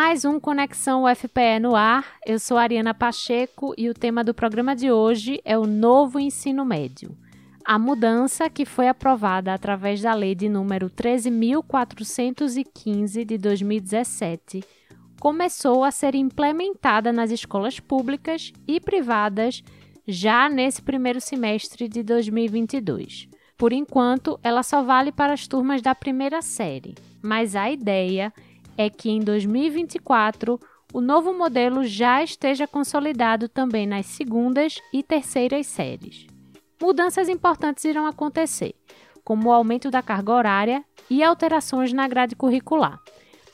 Mais um Conexão UFPE no ar. Eu sou Ariana Pacheco e o tema do programa de hoje é o novo ensino médio. A mudança que foi aprovada através da lei de número 13415 de 2017 começou a ser implementada nas escolas públicas e privadas já nesse primeiro semestre de 2022. Por enquanto, ela só vale para as turmas da primeira série, mas a ideia é que em 2024 o novo modelo já esteja consolidado também nas segundas e terceiras séries. Mudanças importantes irão acontecer, como o aumento da carga horária e alterações na grade curricular.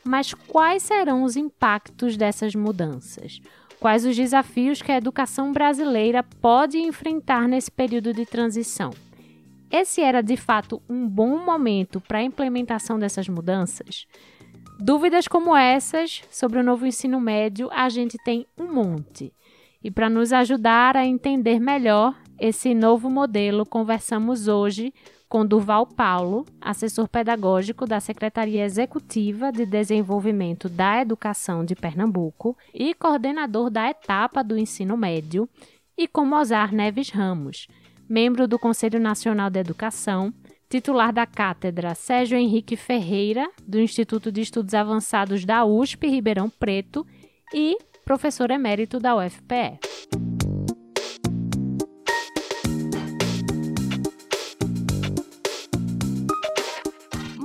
Mas quais serão os impactos dessas mudanças? Quais os desafios que a educação brasileira pode enfrentar nesse período de transição? Esse era de fato um bom momento para a implementação dessas mudanças? Dúvidas como essas sobre o novo ensino médio a gente tem um monte. E para nos ajudar a entender melhor esse novo modelo, conversamos hoje com Durval Paulo, assessor pedagógico da Secretaria Executiva de Desenvolvimento da Educação de Pernambuco e coordenador da etapa do ensino médio, e com Mozart Neves Ramos, membro do Conselho Nacional de Educação, titular da cátedra Sérgio Henrique Ferreira, do Instituto de Estudos Avançados da USP Ribeirão Preto e professor emérito da UFPE.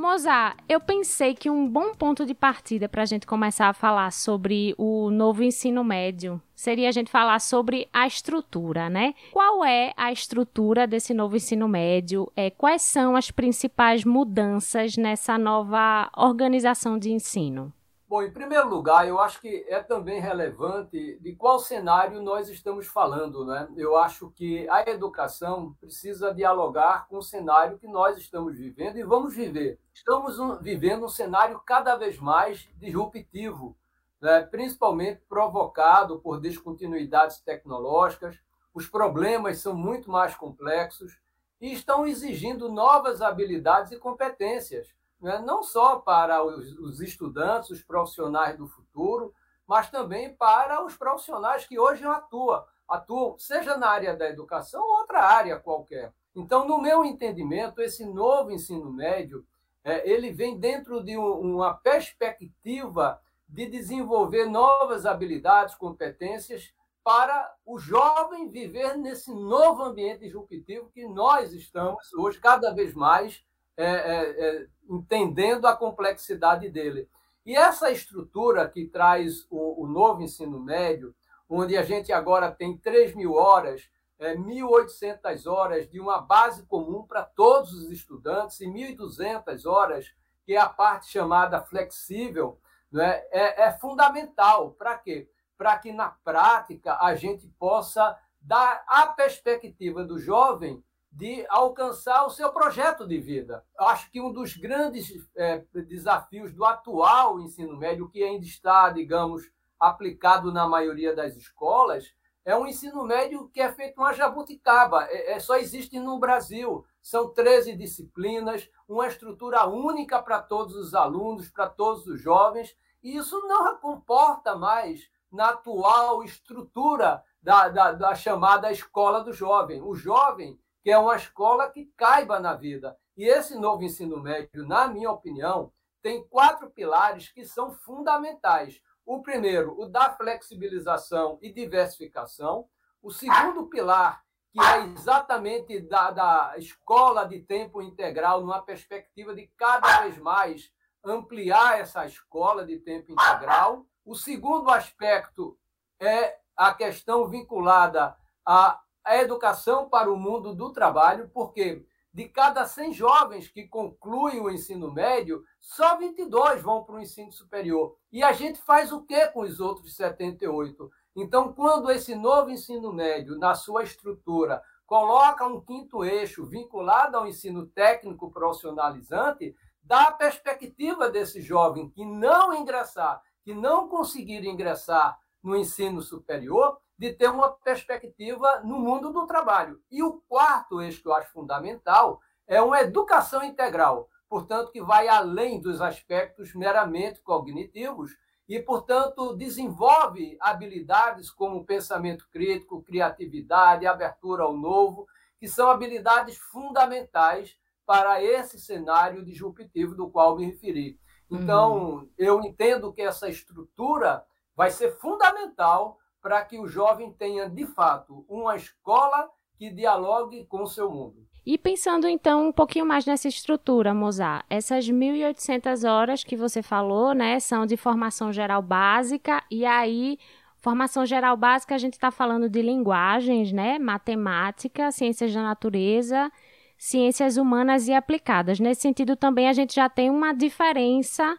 Mozart, eu pensei que um bom ponto de partida para a gente começar a falar sobre o novo ensino médio seria a gente falar sobre a estrutura, né? Qual é a estrutura desse novo ensino médio? É, quais são as principais mudanças nessa nova organização de ensino? Bom, em primeiro lugar, eu acho que é também relevante de qual cenário nós estamos falando. Né? Eu acho que a educação precisa dialogar com o cenário que nós estamos vivendo e vamos viver. Estamos vivendo um cenário cada vez mais disruptivo, né? principalmente provocado por descontinuidades tecnológicas. Os problemas são muito mais complexos e estão exigindo novas habilidades e competências né, não só para os, os estudantes, os profissionais do futuro, mas também para os profissionais que hoje atuam, atuam seja na área da educação ou outra área qualquer. Então, no meu entendimento, esse novo ensino médio é, ele vem dentro de um, uma perspectiva de desenvolver novas habilidades, competências para o jovem viver nesse novo ambiente disruptivo que nós estamos hoje cada vez mais é, é, é, entendendo a complexidade dele. E essa estrutura que traz o, o, novo ensino médio, onde a gente agora tem 3 mil horas, é, 1.800 horas de uma base comum para todos os estudantes e 1.200 horas, que é a parte chamada flexível, né, é, é fundamental. Para quê? Para que na prática a gente possa dar a perspectiva do jovem de alcançar o seu projeto de vida. Acho que um dos grandes é, desafios do atual ensino médio, que ainda está, digamos, aplicado na maioria das escolas, é um ensino médio que é feito uma jabuticaba. É, é, só existe no Brasil. São 13 disciplinas, uma estrutura única para todos os alunos, para todos os jovens, e isso não comporta mais na atual estrutura da, da, da chamada escola do jovem. O jovem que é uma escola que caiba na vida. E esse novo ensino médio, na minha opinião, tem quatro pilares que são fundamentais. O primeiro, o da flexibilização e diversificação. O segundo pilar, que é exatamente da, da escola de tempo integral, numa perspectiva de cada vez mais ampliar essa escola de tempo integral. O segundo aspecto é a questão vinculada à a educação para o mundo do trabalho, porque de cada 100 jovens que concluem o ensino médio, só 22 vão para o ensino superior. E a gente faz o que com os outros 78? Então, quando esse novo ensino médio, na sua estrutura, coloca um quinto eixo vinculado ao ensino técnico profissionalizante, dá a perspectiva desse jovem que não ingressar, que não conseguir ingressar no ensino superior, de ter uma perspectiva no mundo do trabalho. E o quarto eixo que eu acho fundamental é uma educação integral, portanto, que vai além dos aspectos meramente cognitivos e, portanto, desenvolve habilidades como pensamento crítico, criatividade, abertura ao novo, que são habilidades fundamentais para esse cenário disruptivo do qual me referi. Então, uhum. eu entendo que essa estrutura vai ser fundamental para que o jovem tenha, de fato, uma escola que dialogue com o seu mundo. E pensando então um pouquinho mais nessa estrutura, Mozart, essas 1.800 horas que você falou, né, são de formação geral básica, e aí, formação geral básica, a gente está falando de linguagens, né, matemática, ciências da natureza, ciências humanas e aplicadas. Nesse sentido, também a gente já tem uma diferença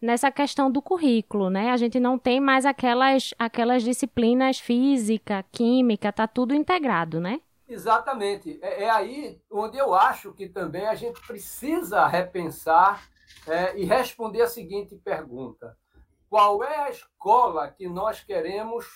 nessa questão do currículo, né? A gente não tem mais aquelas, aquelas disciplinas física, química, tá tudo integrado, né? Exatamente. É, é aí onde eu acho que também a gente precisa repensar é, e responder a seguinte pergunta: qual é a escola que nós queremos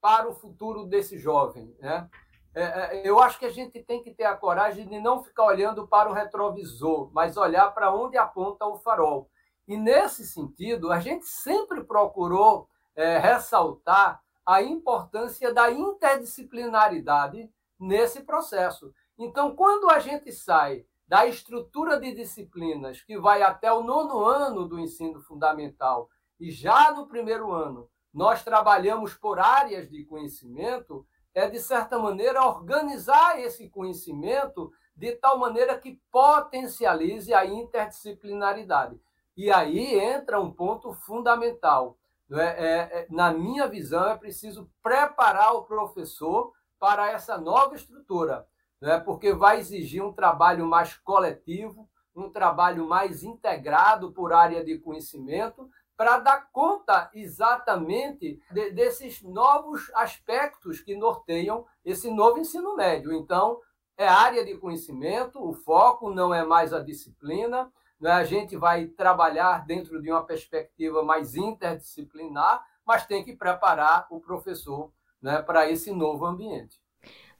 para o futuro desse jovem? Né? É, é, eu acho que a gente tem que ter a coragem de não ficar olhando para o retrovisor, mas olhar para onde aponta o farol. E nesse sentido, a gente sempre procurou é, ressaltar a importância da interdisciplinaridade nesse processo. Então, quando a gente sai da estrutura de disciplinas que vai até o nono ano do ensino fundamental e já no primeiro ano nós trabalhamos por áreas de conhecimento, é de certa maneira organizar esse conhecimento de tal maneira que potencialize a interdisciplinaridade. E aí entra um ponto fundamental. É? É, é, na minha visão, é preciso preparar o professor para essa nova estrutura, né? porque vai exigir um trabalho mais coletivo, um trabalho mais integrado por área de conhecimento, para dar conta exatamente de, desses novos aspectos que norteiam esse novo ensino médio. Então, é área de conhecimento, o foco não é mais a disciplina? A gente vai trabalhar dentro de uma perspectiva mais interdisciplinar, mas tem que preparar o professor né, para esse novo ambiente.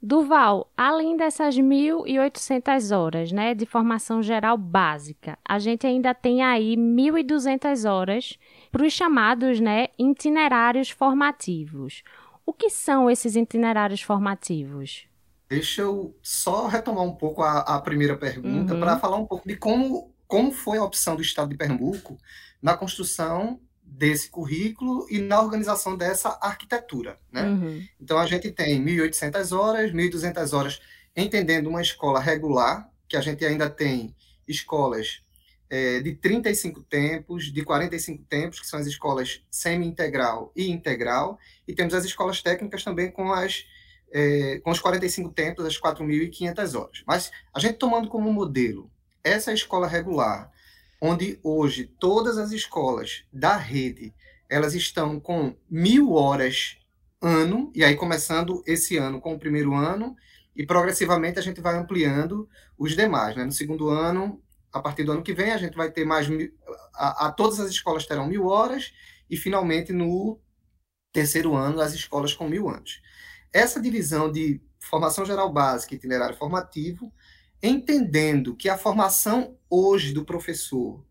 Duval, além dessas 1.800 horas né, de formação geral básica, a gente ainda tem aí 1.200 horas para os chamados né, itinerários formativos. O que são esses itinerários formativos? Deixa eu só retomar um pouco a, a primeira pergunta uhum. para falar um pouco de como, como foi a opção do Estado de Pernambuco na construção desse currículo e na organização dessa arquitetura. Né? Uhum. Então, a gente tem 1.800 horas, 1.200 horas entendendo uma escola regular, que a gente ainda tem escolas é, de 35 tempos, de 45 tempos, que são as escolas semi-integral e integral, e temos as escolas técnicas também com as é, com os 45 tempos, as 4.500 horas. Mas a gente tomando como modelo essa escola regular, onde hoje todas as escolas da rede elas estão com mil horas ano, e aí começando esse ano com o primeiro ano, e progressivamente a gente vai ampliando os demais. Né? No segundo ano, a partir do ano que vem, a gente vai ter mais. Mil, a, a, todas as escolas terão mil horas, e finalmente no terceiro ano, as escolas com mil anos. Essa divisão de formação geral básica e itinerário formativo entendendo que a formação hoje do professor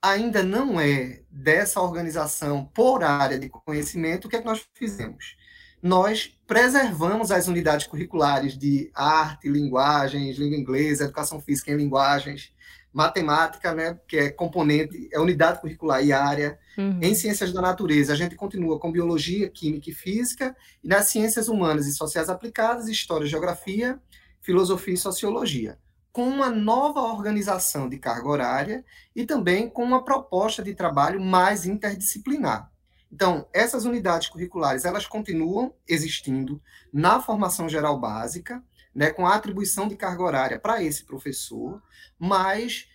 ainda não é dessa organização por área de conhecimento, o que é que nós fizemos? Nós preservamos as unidades curriculares de arte, linguagens, língua inglesa, educação física em linguagens, matemática, né, que é componente, é unidade curricular e área. Uhum. Em ciências da natureza, a gente continua com biologia, química e física, e nas ciências humanas e sociais aplicadas, história, geografia, filosofia e sociologia com uma nova organização de carga horária e também com uma proposta de trabalho mais interdisciplinar. Então, essas unidades curriculares, elas continuam existindo na formação geral básica, né, com a atribuição de carga horária para esse professor, mas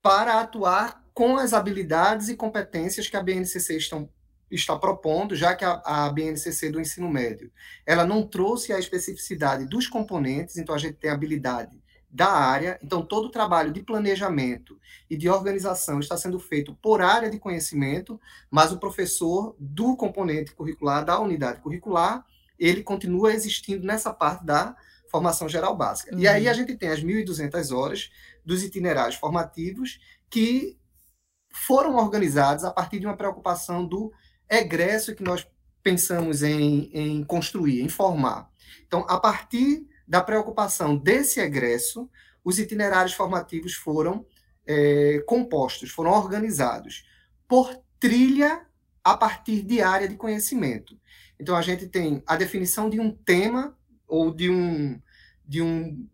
para atuar com as habilidades e competências que a BNCC estão, está propondo, já que a, a BNCC do ensino médio, ela não trouxe a especificidade dos componentes, então a gente tem habilidade da área. Então, todo o trabalho de planejamento e de organização está sendo feito por área de conhecimento, mas o professor do componente curricular, da unidade curricular, ele continua existindo nessa parte da formação geral básica. Uhum. E aí a gente tem as 1.200 horas dos itinerários formativos que foram organizados a partir de uma preocupação do egresso que nós pensamos em, em construir, em formar. Então, a partir da preocupação desse egresso, os itinerários formativos foram é, compostos, foram organizados por trilha a partir de área de conhecimento. Então, a gente tem a definição de um tema ou de um, de um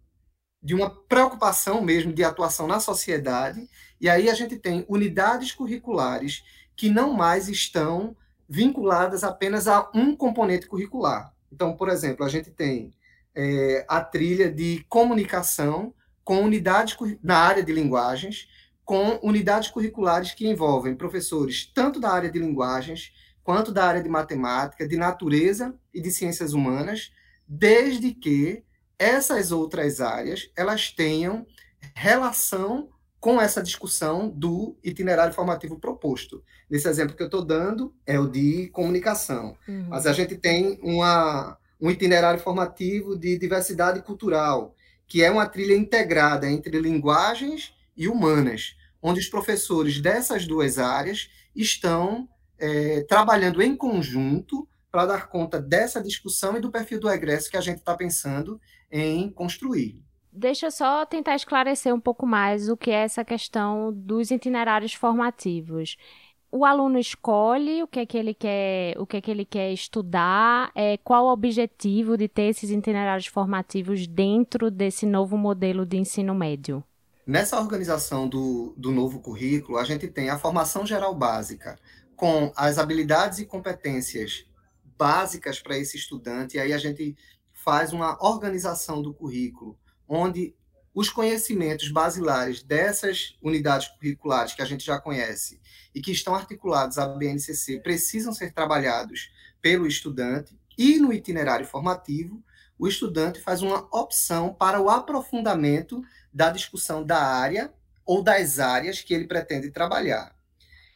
de uma preocupação mesmo de atuação na sociedade, e aí a gente tem unidades curriculares que não mais estão vinculadas apenas a um componente curricular. Então, por exemplo, a gente tem é, a trilha de comunicação com unidades na área de linguagens, com unidades curriculares que envolvem professores tanto da área de linguagens quanto da área de matemática, de natureza e de ciências humanas, desde que essas outras áreas elas tenham relação com essa discussão do itinerário formativo proposto. Nesse exemplo que eu estou dando é o de comunicação, uhum. mas a gente tem uma, um itinerário formativo de diversidade cultural, que é uma trilha integrada entre linguagens e humanas, onde os professores dessas duas áreas estão é, trabalhando em conjunto para dar conta dessa discussão e do perfil do egresso que a gente está pensando em construir. Deixa eu só tentar esclarecer um pouco mais o que é essa questão dos itinerários formativos. O aluno escolhe o que é que ele quer, o que é que ele quer estudar, é, qual o objetivo de ter esses itinerários formativos dentro desse novo modelo de ensino médio. Nessa organização do, do novo currículo, a gente tem a formação geral básica, com as habilidades e competências básicas para esse estudante, e aí a gente faz uma organização do currículo, onde os conhecimentos basilares dessas unidades curriculares que a gente já conhece e que estão articulados à BNCC precisam ser trabalhados pelo estudante e no itinerário formativo, o estudante faz uma opção para o aprofundamento da discussão da área ou das áreas que ele pretende trabalhar.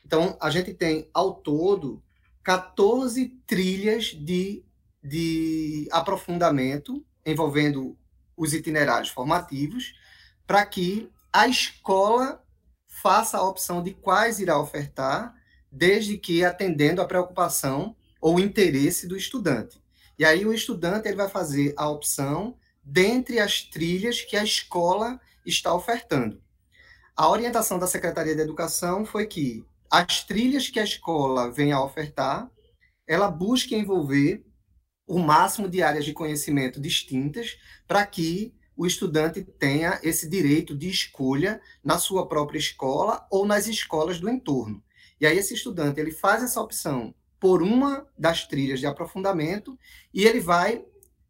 Então, a gente tem, ao todo, 14 trilhas de, de aprofundamento envolvendo os itinerários formativos, para que a escola faça a opção de quais irá ofertar, desde que atendendo à preocupação ou interesse do estudante. E aí o estudante ele vai fazer a opção dentre as trilhas que a escola está ofertando. A orientação da Secretaria de Educação foi que as trilhas que a escola vem a ofertar, ela busque envolver o máximo de áreas de conhecimento distintas para que o estudante tenha esse direito de escolha na sua própria escola ou nas escolas do entorno. E aí esse estudante ele faz essa opção por uma das trilhas de aprofundamento e ele vai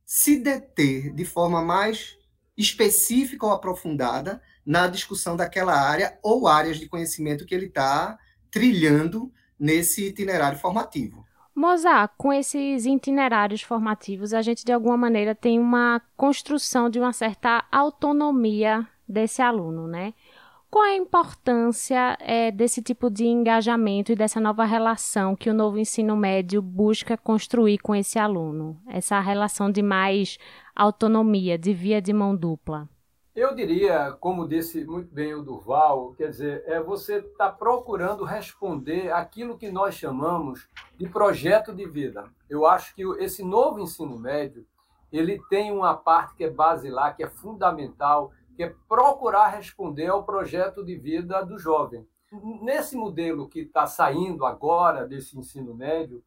se deter de forma mais específica ou aprofundada na discussão daquela área ou áreas de conhecimento que ele está trilhando nesse itinerário formativo. Mozart, com esses itinerários formativos, a gente de alguma maneira tem uma construção de uma certa autonomia desse aluno, né? Qual é a importância é, desse tipo de engajamento e dessa nova relação que o novo ensino médio busca construir com esse aluno? Essa relação de mais autonomia, de via de mão dupla? Eu diria, como disse muito bem o Durval, quer dizer, é você está procurando responder aquilo que nós chamamos de projeto de vida. Eu acho que esse novo ensino médio ele tem uma parte que é basilar, que é fundamental, que é procurar responder ao projeto de vida do jovem. Nesse modelo que está saindo agora desse ensino médio,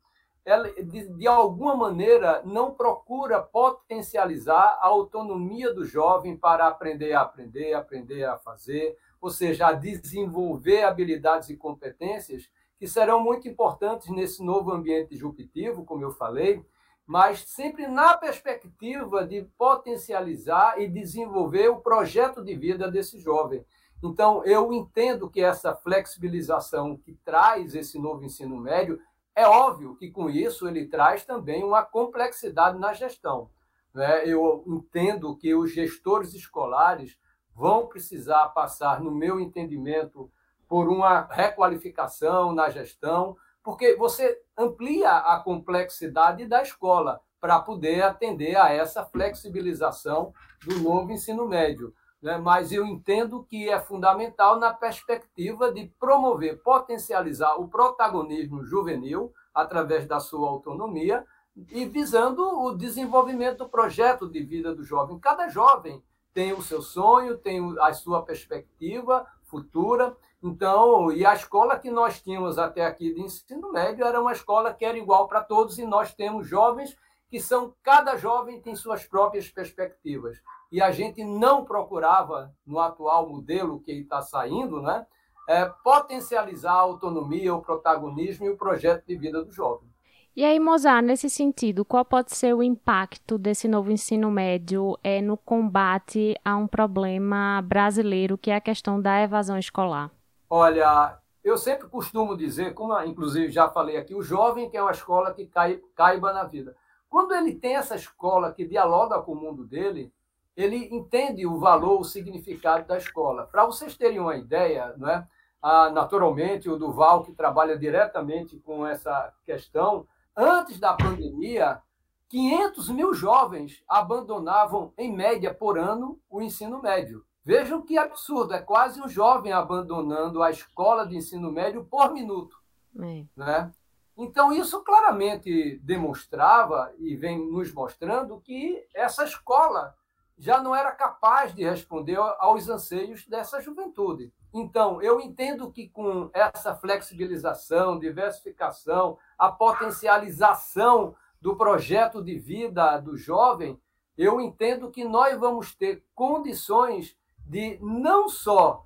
ela, de, de, alguma maneira, não procura potencializar a autonomia do jovem para aprender a aprender, aprender a fazer, ou seja, a desenvolver habilidades e competências que serão muito importantes nesse novo ambiente disruptivo, como eu falei, mas sempre na perspectiva de potencializar e desenvolver o projeto de vida desse jovem. Então, eu entendo que essa flexibilização que traz esse novo ensino médio é óbvio que com isso ele traz também uma complexidade na gestão. Né? Eu entendo que os gestores escolares vão precisar passar, no meu entendimento, por uma requalificação na gestão, porque você amplia a complexidade da escola para poder atender a essa flexibilização do novo ensino médio né? mas eu entendo que é fundamental na perspectiva de promover, potencializar o protagonismo juvenil, através da sua autonomia e visando o desenvolvimento do projeto de vida do jovem. Cada jovem tem o seu sonho, tem a sua perspectiva futura. Então, e a escola que nós tínhamos até aqui de ensino médio era uma escola que era igual para todos e nós temos jovens que são cada jovem tem suas próprias perspectivas. E a gente não procurava no atual modelo que está saindo, né, é, potencializar a autonomia, o protagonismo e o projeto de vida do jovem. E aí, Mozart, nesse sentido, qual pode ser o impacto desse novo ensino médio é, no combate a um problema brasileiro, que é a questão da evasão escolar? Olha, eu sempre costumo dizer, como inclusive já falei aqui, o jovem que é uma escola que cai, caiba na vida. Quando ele tem essa escola que dialoga com o mundo dele, ele entende o valor, o significado da escola. Para vocês terem uma ideia, não é? Ah, naturalmente, o Duval, que trabalha diretamente com essa questão, Antes da pandemia, 500 mil jovens abandonavam, em média, por ano, o ensino médio. Vejam que absurdo, é quase um jovem abandonando a escola de ensino médio por minuto. É. Né? Então, isso claramente demonstrava e vem nos mostrando que essa escola já não era capaz de responder aos anseios dessa juventude. Então, eu entendo que com essa flexibilização, diversificação, a potencialização do projeto de vida do jovem, eu entendo que nós vamos ter condições de não só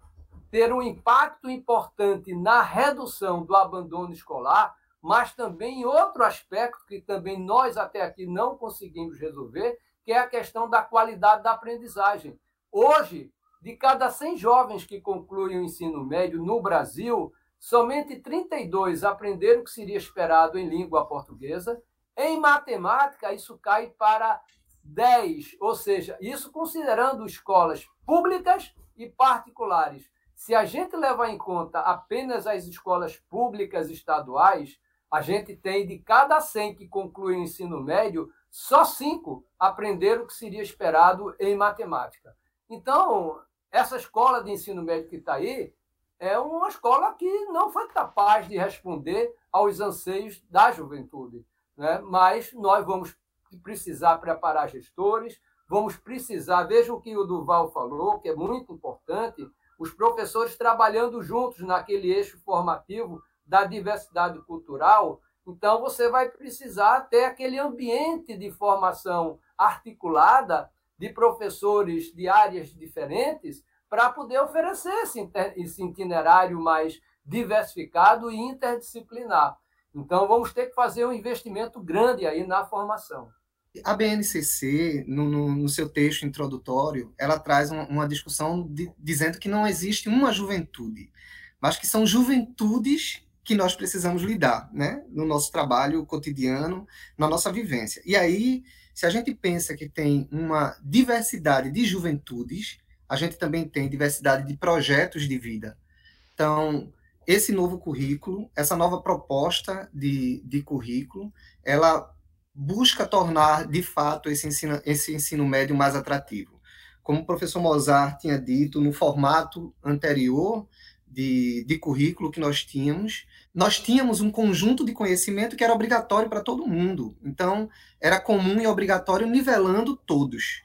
ter um impacto importante na redução do abandono escolar, mas também outro aspecto que também nós até aqui não conseguimos resolver, que é a questão da qualidade da aprendizagem. Hoje, de cada 100 jovens que concluem o ensino médio no Brasil, somente 32 aprenderam o que seria esperado em língua portuguesa. Em matemática, isso cai para 10, ou seja, isso considerando escolas públicas e particulares. Se a gente levar em conta apenas as escolas públicas estaduais, a gente tem de cada 100 que concluem o ensino médio, só 5 aprenderam o que seria esperado em matemática. Então, essa escola de ensino médio que está aí é uma escola que não foi capaz de responder aos anseios da juventude. Né? Mas nós vamos precisar preparar gestores, vamos precisar, veja o que o Duval falou, que é muito importante, os professores trabalhando juntos naquele eixo formativo da diversidade cultural. Então, você vai precisar ter aquele ambiente de formação articulada de professores de áreas diferentes para poder oferecer esse itinerário mais diversificado e interdisciplinar. Então, vamos ter que fazer um investimento grande aí na formação. A BNCC, no, no, no seu texto introdutório, ela traz uma, uma discussão de, dizendo que não existe uma juventude, mas que são juventudes que nós precisamos lidar, né? No nosso trabalho cotidiano, na nossa vivência. E aí se a gente pensa que tem uma diversidade de juventudes, a gente também tem diversidade de projetos de vida. Então, esse novo currículo, essa nova proposta de, de currículo, ela busca tornar, de fato, esse ensino, esse ensino médio mais atrativo. Como o professor Mozart tinha dito, no formato anterior de, de currículo que nós tínhamos, nós tínhamos um conjunto de conhecimento que era obrigatório para todo mundo. Então, era comum e obrigatório nivelando todos,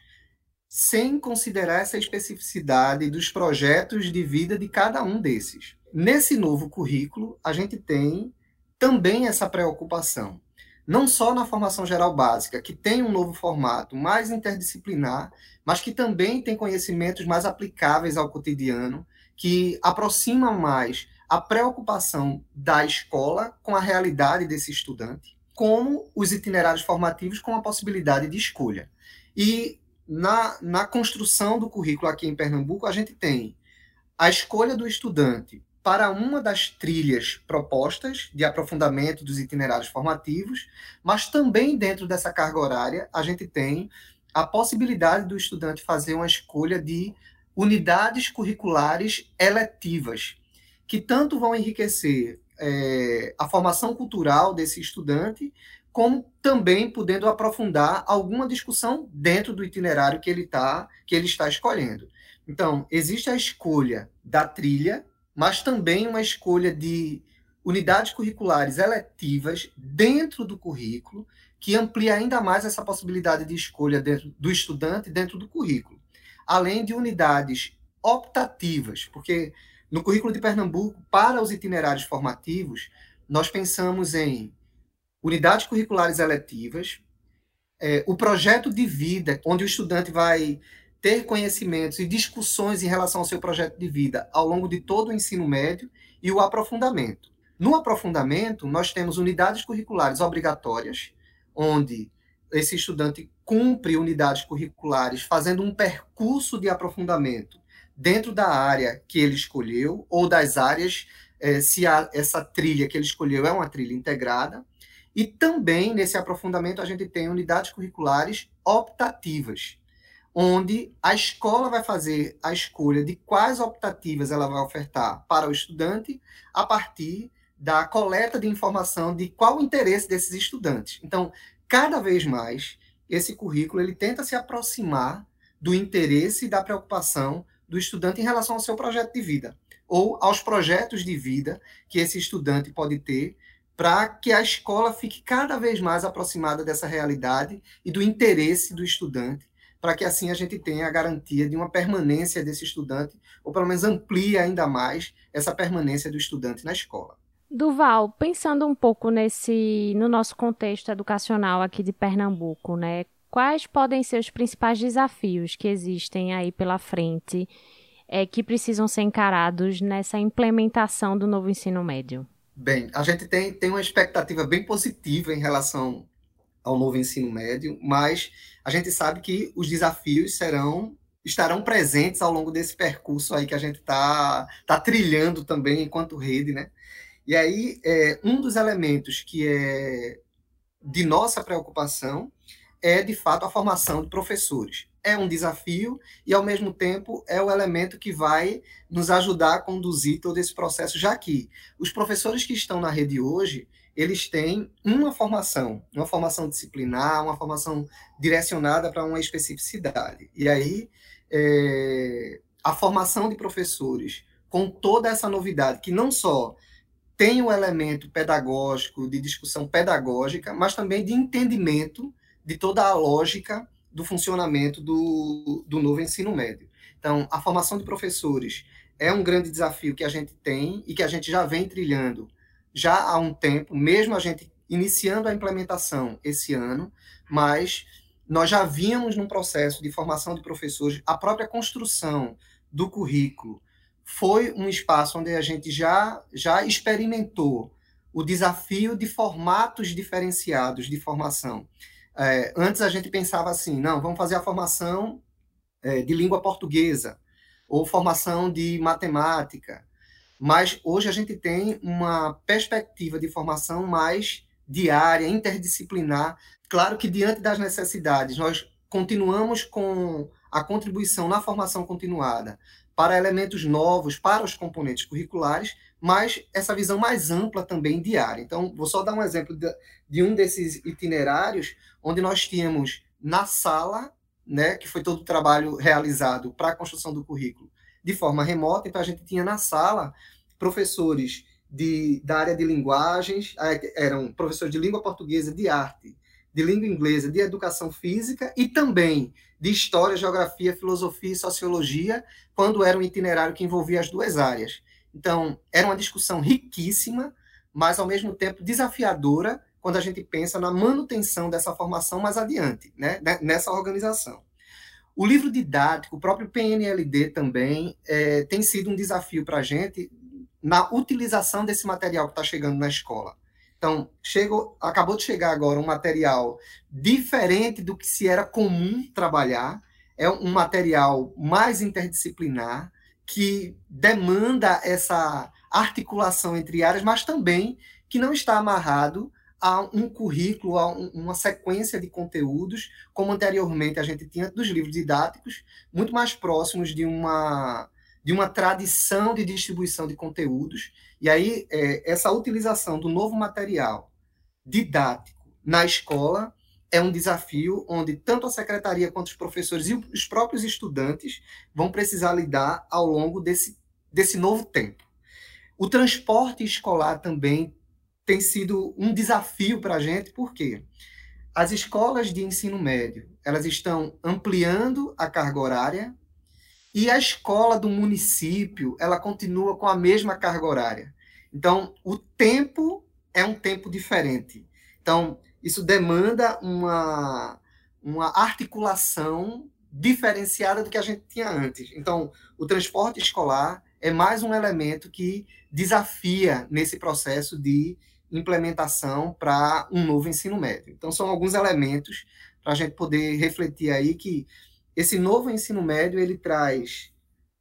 sem considerar essa especificidade dos projetos de vida de cada um desses. Nesse novo currículo, a gente tem também essa preocupação, não só na formação geral básica, que tem um novo formato mais interdisciplinar, mas que também tem conhecimentos mais aplicáveis ao cotidiano, que aproximam mais a preocupação da escola com a realidade desse estudante, como os itinerários formativos com a possibilidade de escolha. E na, na construção do currículo aqui em Pernambuco, a gente tem a escolha do estudante para uma das trilhas propostas de aprofundamento dos itinerários formativos, mas também dentro dessa carga horária, a gente tem a possibilidade do estudante fazer uma escolha de unidades curriculares eletivas, que tanto vão enriquecer é, a formação cultural desse estudante, como também podendo aprofundar alguma discussão dentro do itinerário que ele, tá, que ele está escolhendo. Então, existe a escolha da trilha, mas também uma escolha de unidades curriculares eletivas dentro do currículo, que amplia ainda mais essa possibilidade de escolha dentro do estudante dentro do currículo, além de unidades optativas, porque no currículo de Pernambuco, para os itinerários formativos, nós pensamos em unidades curriculares eletivas, é, o projeto de vida, onde o estudante vai ter conhecimentos e discussões em relação ao seu projeto de vida ao longo de todo o ensino médio e o aprofundamento. No aprofundamento, nós temos unidades curriculares obrigatórias, onde esse estudante cumpre unidades curriculares fazendo um percurso de aprofundamento dentro da área que ele escolheu ou das áreas é, se a, essa trilha que ele escolheu é uma trilha integrada. E também nesse aprofundamento a gente tem unidades curriculares optativas, onde a escola vai fazer a escolha de quais optativas ela vai ofertar para o estudante a partir da coleta de informação de qual o interesse desses estudantes. Então, cada vez mais, esse currículo ele tenta se aproximar do interesse e da preocupação do estudante em relação ao seu projeto de vida ou aos projetos de vida que esse estudante pode ter para que a escola fique cada vez mais aproximada dessa realidade e do interesse do estudante, para que assim a gente tenha a garantia de uma permanência desse estudante, ou pelo menos amplie ainda mais essa permanência do estudante na escola. Duval, pensando um pouco nesse no nosso contexto educacional aqui de Pernambuco, né? Quais podem ser os principais desafios que existem aí pela frente é, que precisam ser encarados nessa implementação do novo ensino médio? Bem, a gente tem, tem uma expectativa bem positiva em relação ao novo ensino médio, mas a gente sabe que os desafios serão estarão presentes ao longo desse percurso aí que a gente está tá trilhando também enquanto rede, né? E aí, é, um dos elementos que é de nossa preocupação é, de fato, a formação de professores é um desafio e, ao mesmo tempo, é o elemento que vai nos ajudar a conduzir todo esse processo, já que os professores que estão na rede hoje, eles têm uma formação, uma formação disciplinar, uma formação direcionada para uma especificidade. E aí, é, a formação de professores, com toda essa novidade, que não só tem o elemento pedagógico, de discussão pedagógica, mas também de entendimento de toda a lógica do funcionamento do, do novo ensino médio. Então, a formação de professores é um grande desafio que a gente tem e que a gente já vem trilhando já há um tempo, mesmo a gente iniciando a implementação esse ano, mas nós já vínhamos num processo de formação de professores, a própria construção do currículo foi um espaço onde a gente já, já experimentou o desafio de formatos diferenciados de formação. É, antes a gente pensava assim, não, vamos fazer a formação é, de língua portuguesa ou formação de matemática, mas hoje a gente tem uma perspectiva de formação mais diária, interdisciplinar. Claro que diante das necessidades, nós continuamos com a contribuição na formação continuada para elementos novos, para os componentes curriculares, mas essa visão mais ampla também diária. Então, vou só dar um exemplo de, de um desses itinerários, onde nós tínhamos na sala, né, que foi todo o trabalho realizado para a construção do currículo de forma remota, então a gente tinha na sala professores de, da área de linguagens, eram professores de língua portuguesa, de arte, de língua inglesa, de educação física e também de história, geografia, filosofia e sociologia, quando era um itinerário que envolvia as duas áreas. Então, era uma discussão riquíssima, mas ao mesmo tempo desafiadora quando a gente pensa na manutenção dessa formação mais adiante, né, né nessa organização. O livro didático, o próprio PNLD também, é, tem sido um desafio para a gente na utilização desse material que está chegando na escola. Então, chegou, acabou de chegar agora um material diferente do que se era comum trabalhar, é um material mais interdisciplinar, que demanda essa articulação entre áreas, mas também que não está amarrado a um currículo, a uma sequência de conteúdos, como anteriormente a gente tinha dos livros didáticos, muito mais próximos de uma, de uma tradição de distribuição de conteúdos. E aí, é, essa utilização do novo material didático na escola é um desafio onde tanto a secretaria quanto os professores e os próprios estudantes vão precisar lidar ao longo desse, desse novo tempo. O transporte escolar também tem sido um desafio para a gente, por quê? As escolas de ensino médio, elas estão ampliando a carga horária e a escola do município, ela continua com a mesma carga horária. Então, o tempo é um tempo diferente. Então, isso demanda uma, uma articulação diferenciada do que a gente tinha antes. Então, o transporte escolar é mais um elemento que desafia nesse processo de implementação para um novo ensino médio. Então, são alguns elementos para a gente poder refletir aí que esse novo ensino médio ele traz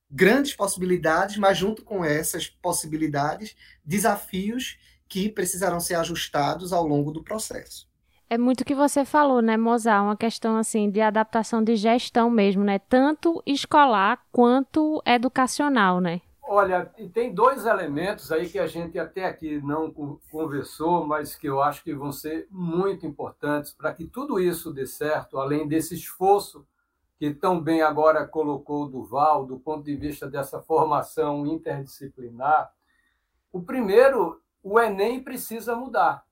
grandes possibilidades, mas junto com essas possibilidades, desafios que precisarão ser ajustados ao longo do processo. É muito o que você falou, né, Mozart? Uma questão assim de adaptação de gestão mesmo, né? Tanto escolar quanto educacional, né? Olha, tem dois elementos aí que a gente até aqui não conversou, mas que eu acho que vão ser muito importantes para que tudo isso dê certo, além desse esforço que tão bem agora colocou Duval, do ponto de vista dessa formação interdisciplinar. O primeiro, o Enem precisa mudar.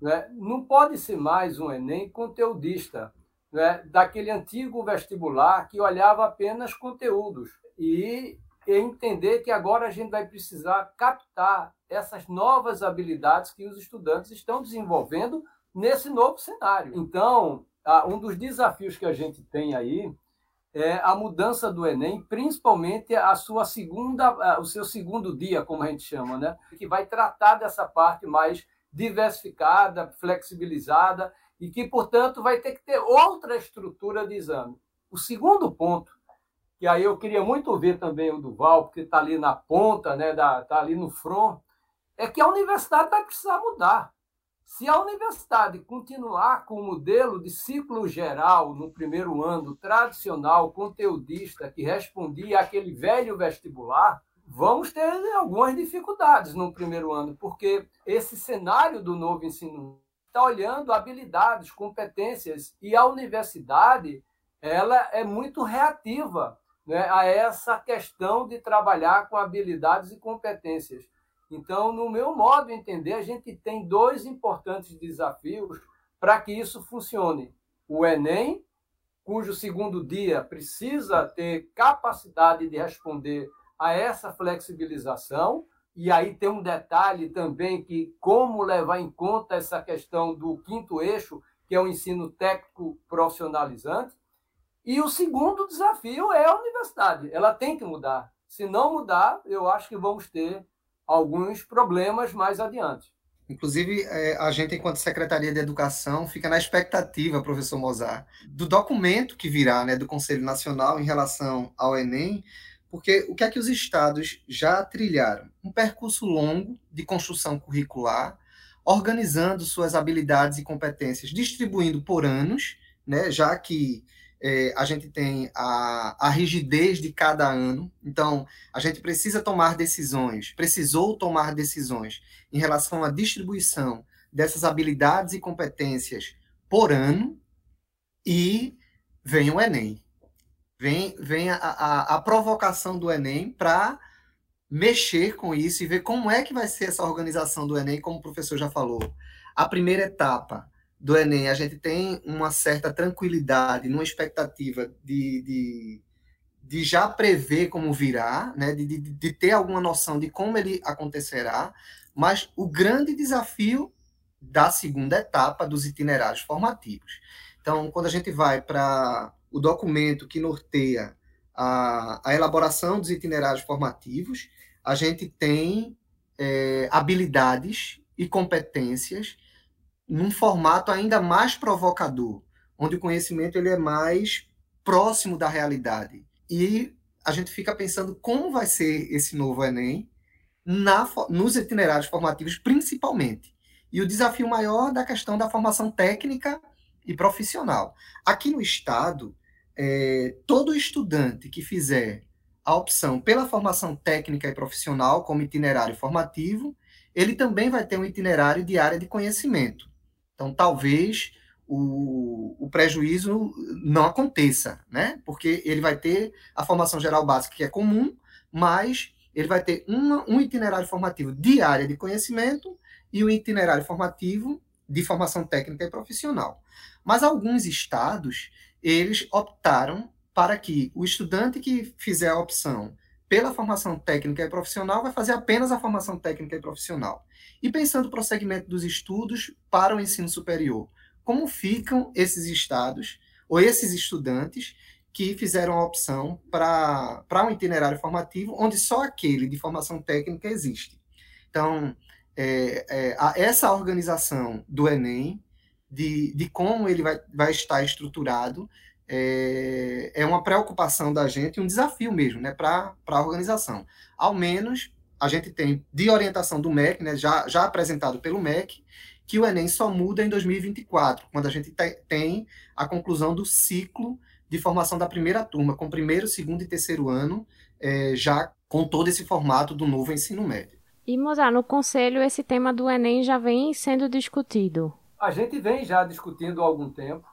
Né? Não pode ser mais um Enem conteudista, né? daquele antigo vestibular que olhava apenas conteúdos. E entender que agora a gente vai precisar captar essas novas habilidades que os estudantes estão desenvolvendo nesse novo cenário. Então, um dos desafios que a gente tem aí é a mudança do Enem, principalmente a sua segunda, o seu segundo dia, como a gente chama, né? que vai tratar dessa parte mais diversificada, flexibilizada e que, portanto, vai ter que ter outra estrutura de exame. O segundo ponto, que aí eu queria muito ver também o Duval, porque está ali na ponta, né, está ali no front, é que a universidade vai precisar mudar. Se a universidade continuar com o modelo de ciclo geral no primeiro ano, tradicional, conteudista, que respondia àquele velho vestibular, vamos ter algumas dificuldades no primeiro ano, porque esse cenário do novo ensino está olhando habilidades, competências, e a universidade ela é muito reativa né, a essa questão de trabalhar com habilidades e competências. Então, no meu modo de entender, a gente tem dois importantes desafios para que isso funcione. O Enem, cujo segundo dia precisa ter capacidade de responder a essa flexibilização. E aí tem um detalhe também que como levar em conta essa questão do quinto eixo, que é o ensino técnico profissionalizante. E o segundo desafio é a universidade. Ela tem que mudar. Se não mudar, eu acho que vamos ter alguns problemas mais adiante. Inclusive, é, a gente, enquanto Secretaria de Educação, fica na expectativa, professor Mozart, do documento que virá né, do Conselho Nacional em relação ao Enem, porque o que é que os estados já trilharam? Um percurso longo de construção curricular, organizando suas habilidades e competências, distribuindo por anos, né, já que é, a gente tem a, a rigidez de cada ano, então a gente precisa tomar decisões, precisou tomar decisões em relação à distribuição dessas habilidades e competências por ano, e vem o Enem vem, vem a, a, a provocação do Enem para mexer com isso e ver como é que vai ser essa organização do Enem, como o professor já falou. A primeira etapa do Enem, a gente tem uma certa tranquilidade, numa expectativa de, de, de já prever como virá, né? de, de, de ter alguma noção de como ele acontecerá, mas o grande desafio da segunda etapa dos itinerários formativos. Então, quando a gente vai para o documento que norteia a, a elaboração dos itinerários formativos, a gente tem é, habilidades e competências num formato ainda mais provocador, onde o conhecimento ele é mais próximo da realidade. E a gente fica pensando como vai ser esse novo Enem na, nos itinerários formativos, principalmente. E o desafio maior da questão da formação técnica e profissional. Aqui no Estado, é, todo estudante que fizer a opção pela formação técnica e profissional como itinerário formativo, ele também vai ter um itinerário de área de conhecimento. Então, talvez o, o, prejuízo não aconteça, né? Porque ele vai ter a formação geral básica que é comum, mas ele vai ter uma, um itinerário formativo de área de conhecimento e um itinerário formativo de formação técnica e profissional. Mas alguns estados, eles optaram para que o estudante que fizer a opção pela formação técnica e profissional vai fazer apenas a formação técnica e profissional. E pensando o prosseguimento dos estudos para o ensino superior, como ficam esses estados ou esses estudantes que fizeram a opção para um itinerário formativo onde só aquele de formação técnica existe. Então, é, é, a, essa organização do Enem, de, de como ele vai, vai estar estruturado, é, é uma preocupação da gente, um desafio mesmo, né, para a organização. Ao menos a gente tem de orientação do MEC, né, já, já apresentado pelo MEC, que o Enem só muda em 2024, quando a gente tem a conclusão do ciclo de formação da primeira turma, com primeiro, segundo e terceiro ano, é, já com todo esse formato do novo ensino médio. E, Mozart, no Conselho, esse tema do Enem já vem sendo discutido? A gente vem já discutindo há algum tempo.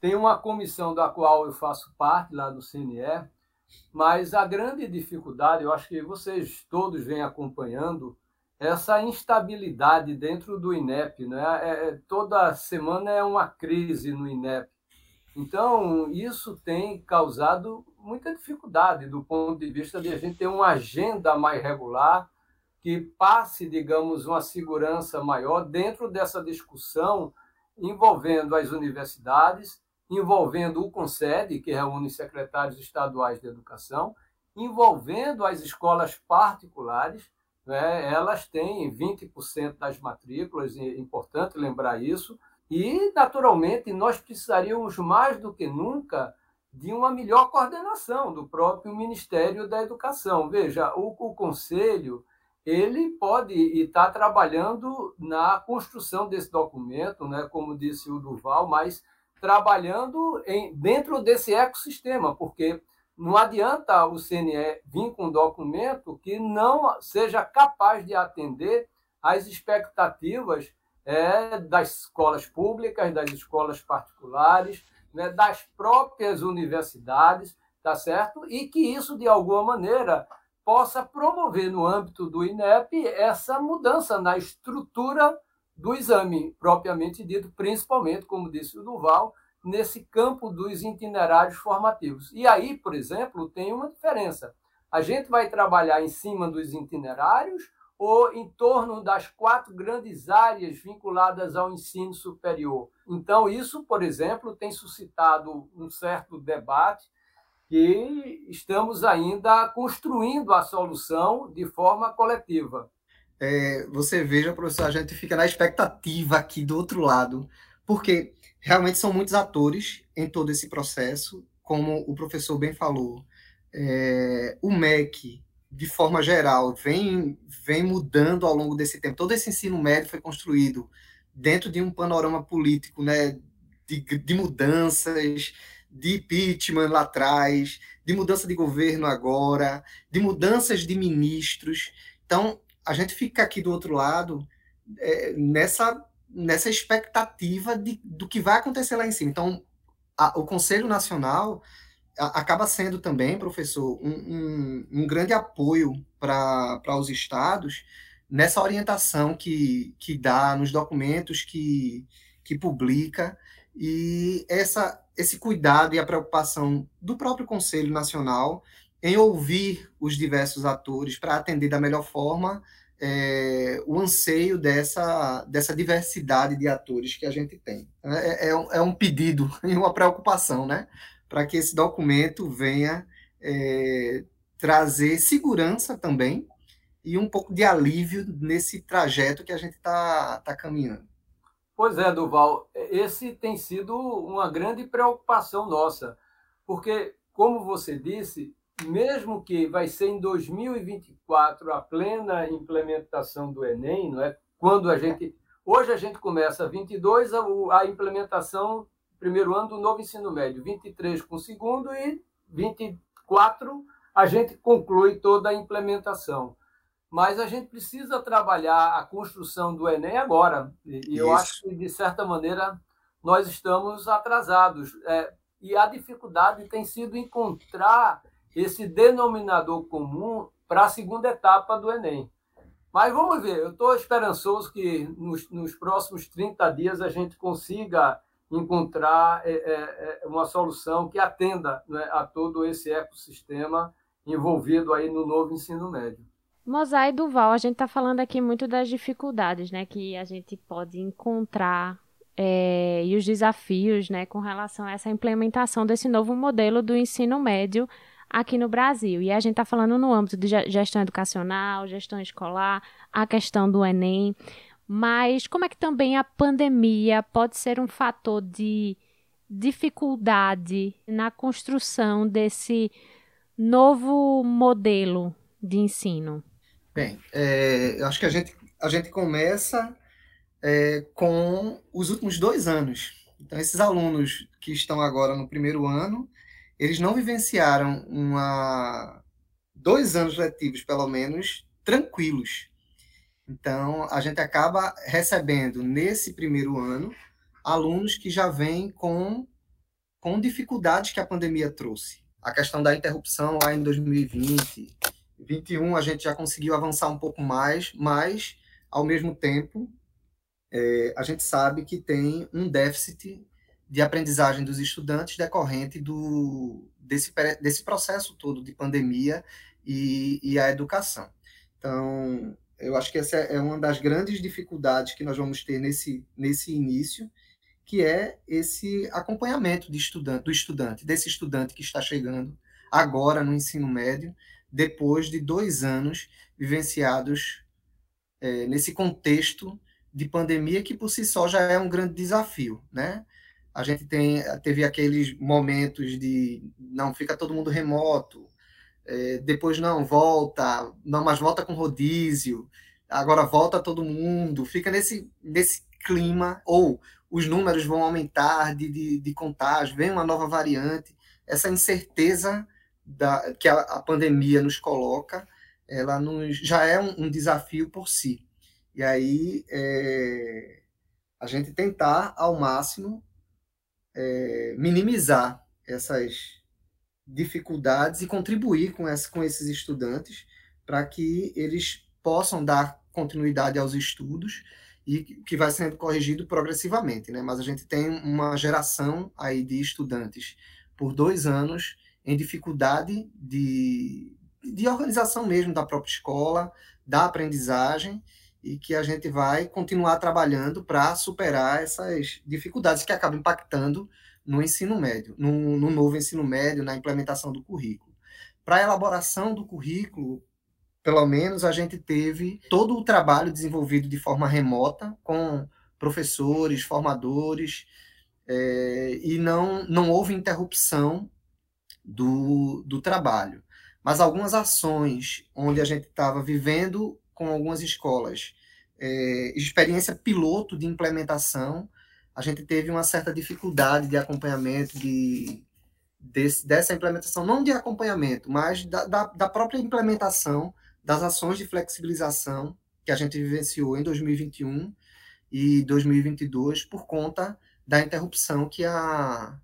Tem uma comissão da qual eu faço parte, lá do CNE, mas a grande dificuldade, eu acho que vocês todos vêm acompanhando, essa instabilidade dentro do INEP. Né? É, é toda semana é uma crise no INEP. Então, isso tem causado muita dificuldade do ponto de vista de a gente ter uma agenda mais regular, que passe, digamos, uma segurança maior dentro dessa discussão envolvendo as universidades, envolvendo o CONSED, que reúne secretários estaduais de educação, envolvendo as escolas particulares, né? elas têm 20% das matrículas, é importante lembrar isso, e, naturalmente, nós precisaríamos mais do que nunca de uma melhor coordenação do próprio Ministério da Educação. Veja, o, o Conselho ele pode estar trabalhando na construção desse documento, né, como disse o Duval, mas trabalhando em, dentro desse ecossistema, porque não adianta o CNE vir com um documento que não seja capaz de atender às expectativas é, das escolas públicas, das escolas particulares, né, das próprias universidades, tá certo? E que isso, de alguma maneira, possa promover no âmbito do INEP essa mudança na estrutura do exame, propriamente dito, principalmente, como disse o Duval, nesse campo dos itinerários formativos. E aí, por exemplo, tem uma diferença. A gente vai trabalhar em cima dos itinerários ou em torno das quatro grandes áreas vinculadas ao ensino superior. Então, isso, por exemplo, tem suscitado um certo debate que estamos ainda construindo a solução de forma coletiva. É, você veja, professor, a gente fica na expectativa aqui do outro lado, porque realmente são muitos atores em todo esse processo, como o professor bem falou. É, o MEC, de forma geral, vem, vem mudando ao longo desse tempo. Todo esse ensino médio foi construído dentro de um panorama político, né, de, de mudanças, de impeachment lá atrás, de mudança de governo agora, de mudanças de ministros. Então, a gente fica aqui do outro lado é, nessa, nessa expectativa de, do que vai acontecer lá em cima. Então, a, o Conselho Nacional acaba sendo também, professor, um, um, um grande apoio para os estados nessa orientação que, que dá nos documentos que, que publica e essa, esse cuidado e a preocupação do próprio Conselho Nacional em ouvir os diversos atores para atender da melhor forma é, o anseio dessa, dessa diversidade de atores que a gente tem. É, é, é um pedido e uma preocupação, né? para que esse documento venha é, trazer segurança também e um pouco de alívio nesse trajeto que a gente está tá caminhando. Pois é, Duval, esse tem sido uma grande preocupação nossa, porque, como você disse, mesmo que vai ser em 2024 a plena implementação do Enem, não é? Quando a gente hoje a gente começa 22 a, a implementação primeiro ano do novo ensino médio, 23 com o segundo e 24 a gente conclui toda a implementação. Mas a gente precisa trabalhar a construção do Enem agora. E eu acho que, de certa maneira, nós estamos atrasados. É, e a dificuldade tem sido encontrar esse denominador comum para a segunda etapa do Enem. Mas vamos ver, eu estou esperançoso que nos, nos, próximos 30 dias a gente consiga encontrar é, é, é, uma solução que atenda né, a todo esse ecossistema envolvido aí no novo ensino médio. Mosai Duval, a gente está falando aqui muito das dificuldades né, que a gente pode encontrar é, e os desafios né, com relação a essa implementação desse novo modelo do ensino médio aqui no Brasil. E a gente está falando no âmbito de gestão educacional, gestão escolar, a questão do Enem. Mas como é que também a pandemia pode ser um fator de dificuldade na construção desse novo modelo de ensino? Bem, é, eu acho que a gente, a gente começa é, com os últimos dois anos. Então, esses alunos que estão agora no primeiro ano, eles não vivenciaram uma dois anos letivos, pelo menos, tranquilos. Então, a gente acaba recebendo, nesse primeiro ano, alunos que já vêm com, com dificuldades que a pandemia trouxe. A questão da interrupção lá em 2020, 2021, a gente já conseguiu avançar um pouco mais, mas, ao mesmo tempo, é, a gente sabe que tem um déficit de aprendizagem dos estudantes decorrente do, desse, desse processo todo de pandemia e, e a educação. Então, eu acho que essa é uma das grandes dificuldades que nós vamos ter nesse, nesse início, que é esse acompanhamento estudante, do estudante, desse estudante que está chegando agora no ensino médio, depois de dois anos vivenciados é, nesse contexto de pandemia que por si só já é um grande desafio, né? A gente tem, teve aqueles momentos de não fica todo mundo remoto, é, depois não volta, não, mas volta com rodízio, agora volta todo mundo, fica nesse, nesse clima, ou os números vão aumentar de, de, de contágio, vem uma nova variante, essa incerteza da, que a, a pandemia nos coloca, ela nos, já é um, um desafio por si. E aí é, a gente tentar ao máximo é, minimizar essas dificuldades e contribuir com, essa, com esses estudantes para que eles possam dar continuidade aos estudos e que vai sendo corrigido progressivamente, né? Mas a gente tem uma geração aí de estudantes por dois anos em dificuldade de, de organização mesmo da própria escola, da aprendizagem e que a gente vai continuar trabalhando para superar essas dificuldades que acabam impactando no ensino médio, no, no novo ensino médio, na implementação do currículo. Para a elaboração do currículo, pelo menos a gente teve todo o trabalho desenvolvido de forma remota, com professores, formadores, é, e não, não houve interrupção do, do trabalho. Mas algumas ações onde a gente estava vivendo com algumas escolas. É, experiência piloto de implementação, a gente teve uma certa dificuldade de acompanhamento de, desse, dessa implementação, não de acompanhamento, mas da, da, da própria implementação das ações de flexibilização que a gente vivenciou em 2021 e 2022 por conta da interrupção que a,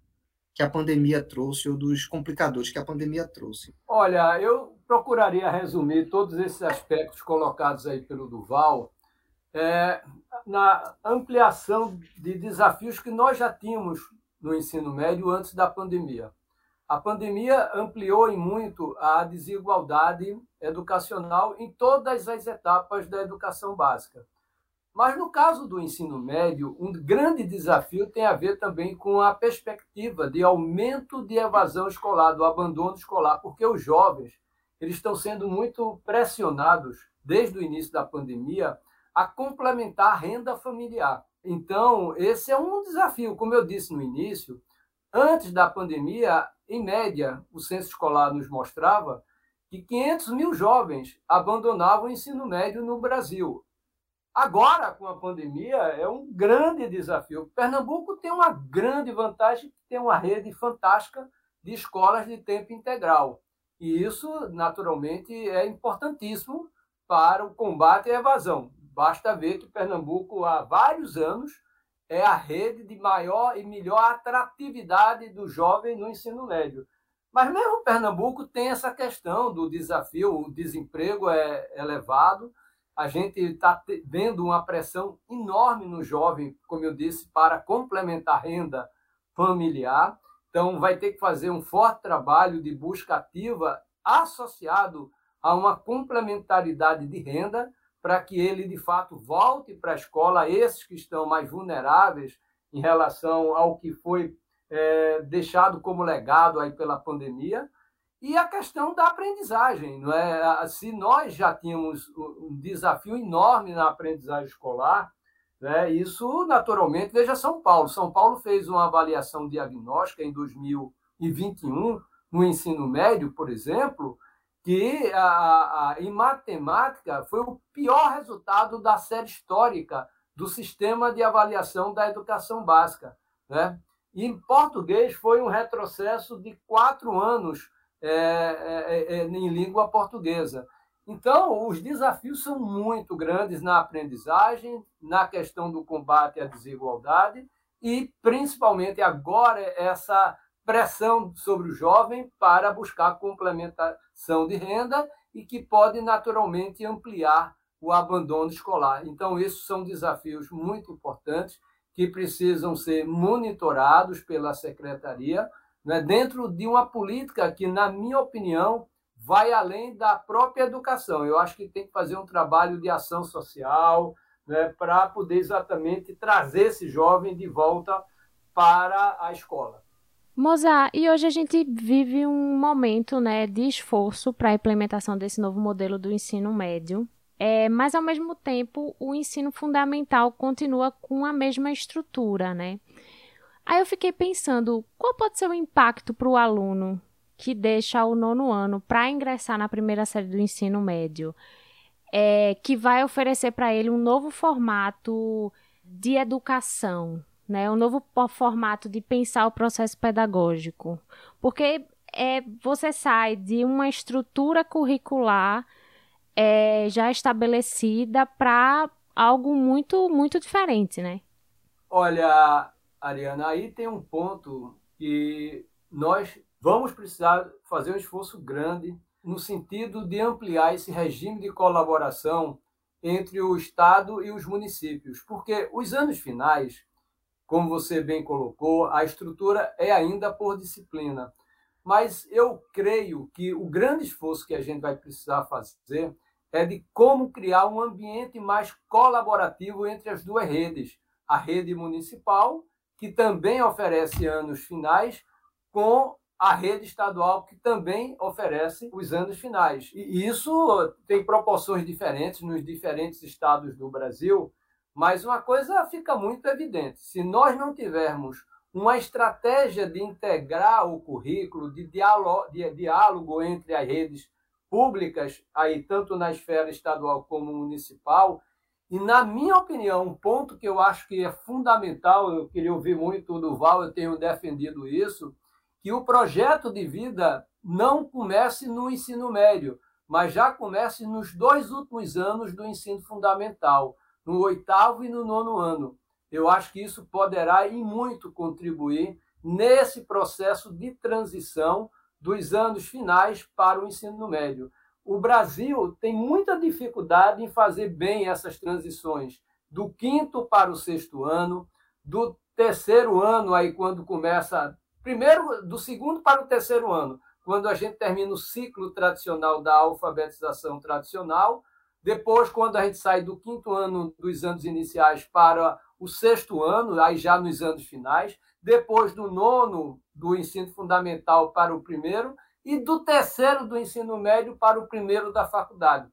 que a pandemia trouxe ou dos complicadores que a pandemia trouxe. Olha, eu procuraria resumir todos esses aspectos colocados aí pelo Duval é, na ampliação de desafios que nós já tínhamos no ensino médio antes da pandemia. A pandemia ampliou em muito a desigualdade educacional em todas as etapas da educação básica. Mas no caso do ensino médio, um grande desafio tem a ver também com a perspectiva de aumento de evasão escolar, do abandono escolar, porque os jovens eles estão sendo muito pressionados desde o início da pandemia a complementar a renda familiar. Então, esse é um desafio. Como eu disse no início, antes da pandemia, em média, o censo escolar nos mostrava que 500 mil jovens abandonavam o ensino médio no Brasil. Agora, com a pandemia, é um grande desafio. Pernambuco tem uma grande vantagem, tem uma rede fantástica de escolas de tempo integral. E isso, naturalmente, é importantíssimo para o combate à evasão. Basta ver que Pernambuco, há vários anos, é a rede de maior e melhor atratividade do jovem no ensino médio. Mas mesmo Pernambuco tem essa questão do desafio, o desemprego é elevado, a gente está vendo uma pressão enorme no jovem, como eu disse, para complementar a renda familiar. Então, vai ter que fazer um forte trabalho de busca ativa associado a uma complementaridade de renda para que ele, de fato, volte para a escola, esses que estão mais vulneráveis em relação ao que foi é, deixado como legado aí pela pandemia, e a questão da aprendizagem. Não é? Se nós já tínhamos um desafio enorme na aprendizagem escolar, né? isso naturalmente, veja São Paulo. São Paulo fez uma avaliação diagnóstica em 2021, no ensino médio, por exemplo, que a, a, em matemática foi o pior resultado da série histórica do sistema de avaliação da educação básica. Né? E em português foi um retrocesso de quatro anos é, é, é, em língua portuguesa. Então, os desafios são muito grandes na aprendizagem, na questão do combate à desigualdade e, principalmente agora, essa pressão sobre o jovem para buscar complementação de renda e que pode naturalmente ampliar o abandono escolar. Então, esses são desafios muito importantes que precisam ser monitorados pela secretaria, né, dentro de uma política que, na minha opinião, vai além da própria educação. Eu acho que tem que fazer um trabalho de ação social né, para poder exatamente trazer esse jovem de volta para a escola. Mozart, e hoje a gente vive um momento né, de esforço para a implementação desse novo modelo do ensino médio. É, mas, ao mesmo tempo, o ensino fundamental continua com a mesma estrutura, né? Aí eu fiquei pensando, qual pode ser o impacto para o aluno que deixa o nono ano para ingressar na primeira série do ensino médio, é, que vai oferecer para ele um novo formato de educação, né? um novo formato de pensar o processo pedagógico. Porque é, você sai de uma estrutura curricular é, já estabelecida para algo muito, muito diferente, né? Olha, Ariana, aí tem um ponto que nós vamos precisar fazer um esforço grande no sentido de ampliar esse regime de colaboração entre o Estado e os municípios, porque os anos finais, como você bem colocou, a estrutura é ainda por disciplina. Mas eu creio que o grande esforço que a gente vai precisar fazer é de como criar um ambiente mais colaborativo entre as duas redes. A rede municipal, que também oferece anos finais, com a rede estadual, que também oferece os anos finais. E isso tem proporções diferentes nos diferentes estados do Brasil, mas uma coisa fica muito evidente: se nós não tivermos uma estratégia de integrar o currículo, de diálogo, de diálogo entre as redes públicas, aí tanto na esfera estadual como municipal. E, na minha opinião, um ponto que eu acho que é fundamental, eu queria ouvir muito do Val, eu tenho defendido isso, que o projeto de vida não comece no ensino médio, mas já comece nos dois últimos anos do ensino fundamental, no oitavo e no nono ano. Eu acho que isso poderá e muito contribuir nesse processo de transição dos anos finais para o ensino médio. O Brasil tem muita dificuldade em fazer bem essas transições do quinto para o sexto ano, do terceiro ano, aí quando começa. Primeiro, do segundo para o terceiro ano, quando a gente termina o ciclo tradicional da alfabetização tradicional. Depois, quando a gente sai do quinto ano dos anos iniciais para o sexto ano, aí já nos anos finais depois do nono do ensino fundamental para o primeiro e do terceiro do ensino médio para o primeiro da faculdade.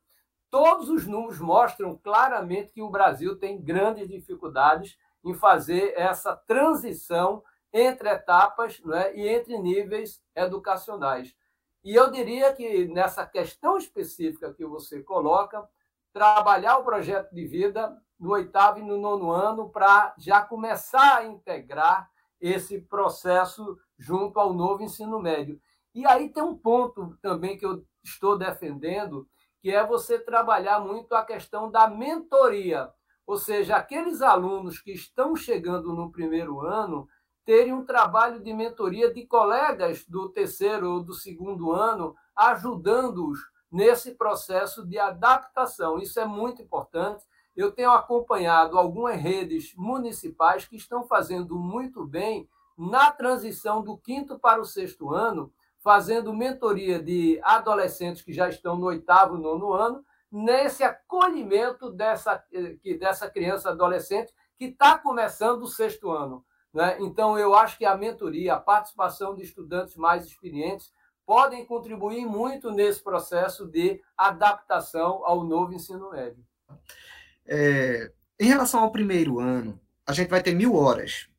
Todos os números mostram claramente que o Brasil tem grandes dificuldades em fazer essa transição entre etapas né, e entre níveis educacionais. E eu diria que nessa questão específica que você coloca, trabalhar o projeto de vida no oitavo e no nono ano para já começar a integrar esse processo junto ao novo ensino médio. E aí tem um ponto também que eu estou defendendo, que é você trabalhar muito a questão da mentoria. Ou seja, aqueles alunos que estão chegando no primeiro ano terem um trabalho de mentoria de colegas do terceiro ou do segundo ano, ajudando-os nesse processo de adaptação. Isso é muito importante. Eu tenho acompanhado algumas redes municipais que estão fazendo muito bem na transição do quinto para o sexto ano, fazendo mentoria de adolescentes que já estão no oitavo, nono ano, nesse acolhimento dessa, eh, dessa criança adolescente que está começando o sexto ano. Né? Então, eu acho que a mentoria, a participação de estudantes mais experientes podem contribuir muito nesse processo de adaptação ao novo ensino médio. É, em relação ao primeiro ano, a gente vai ter mil horas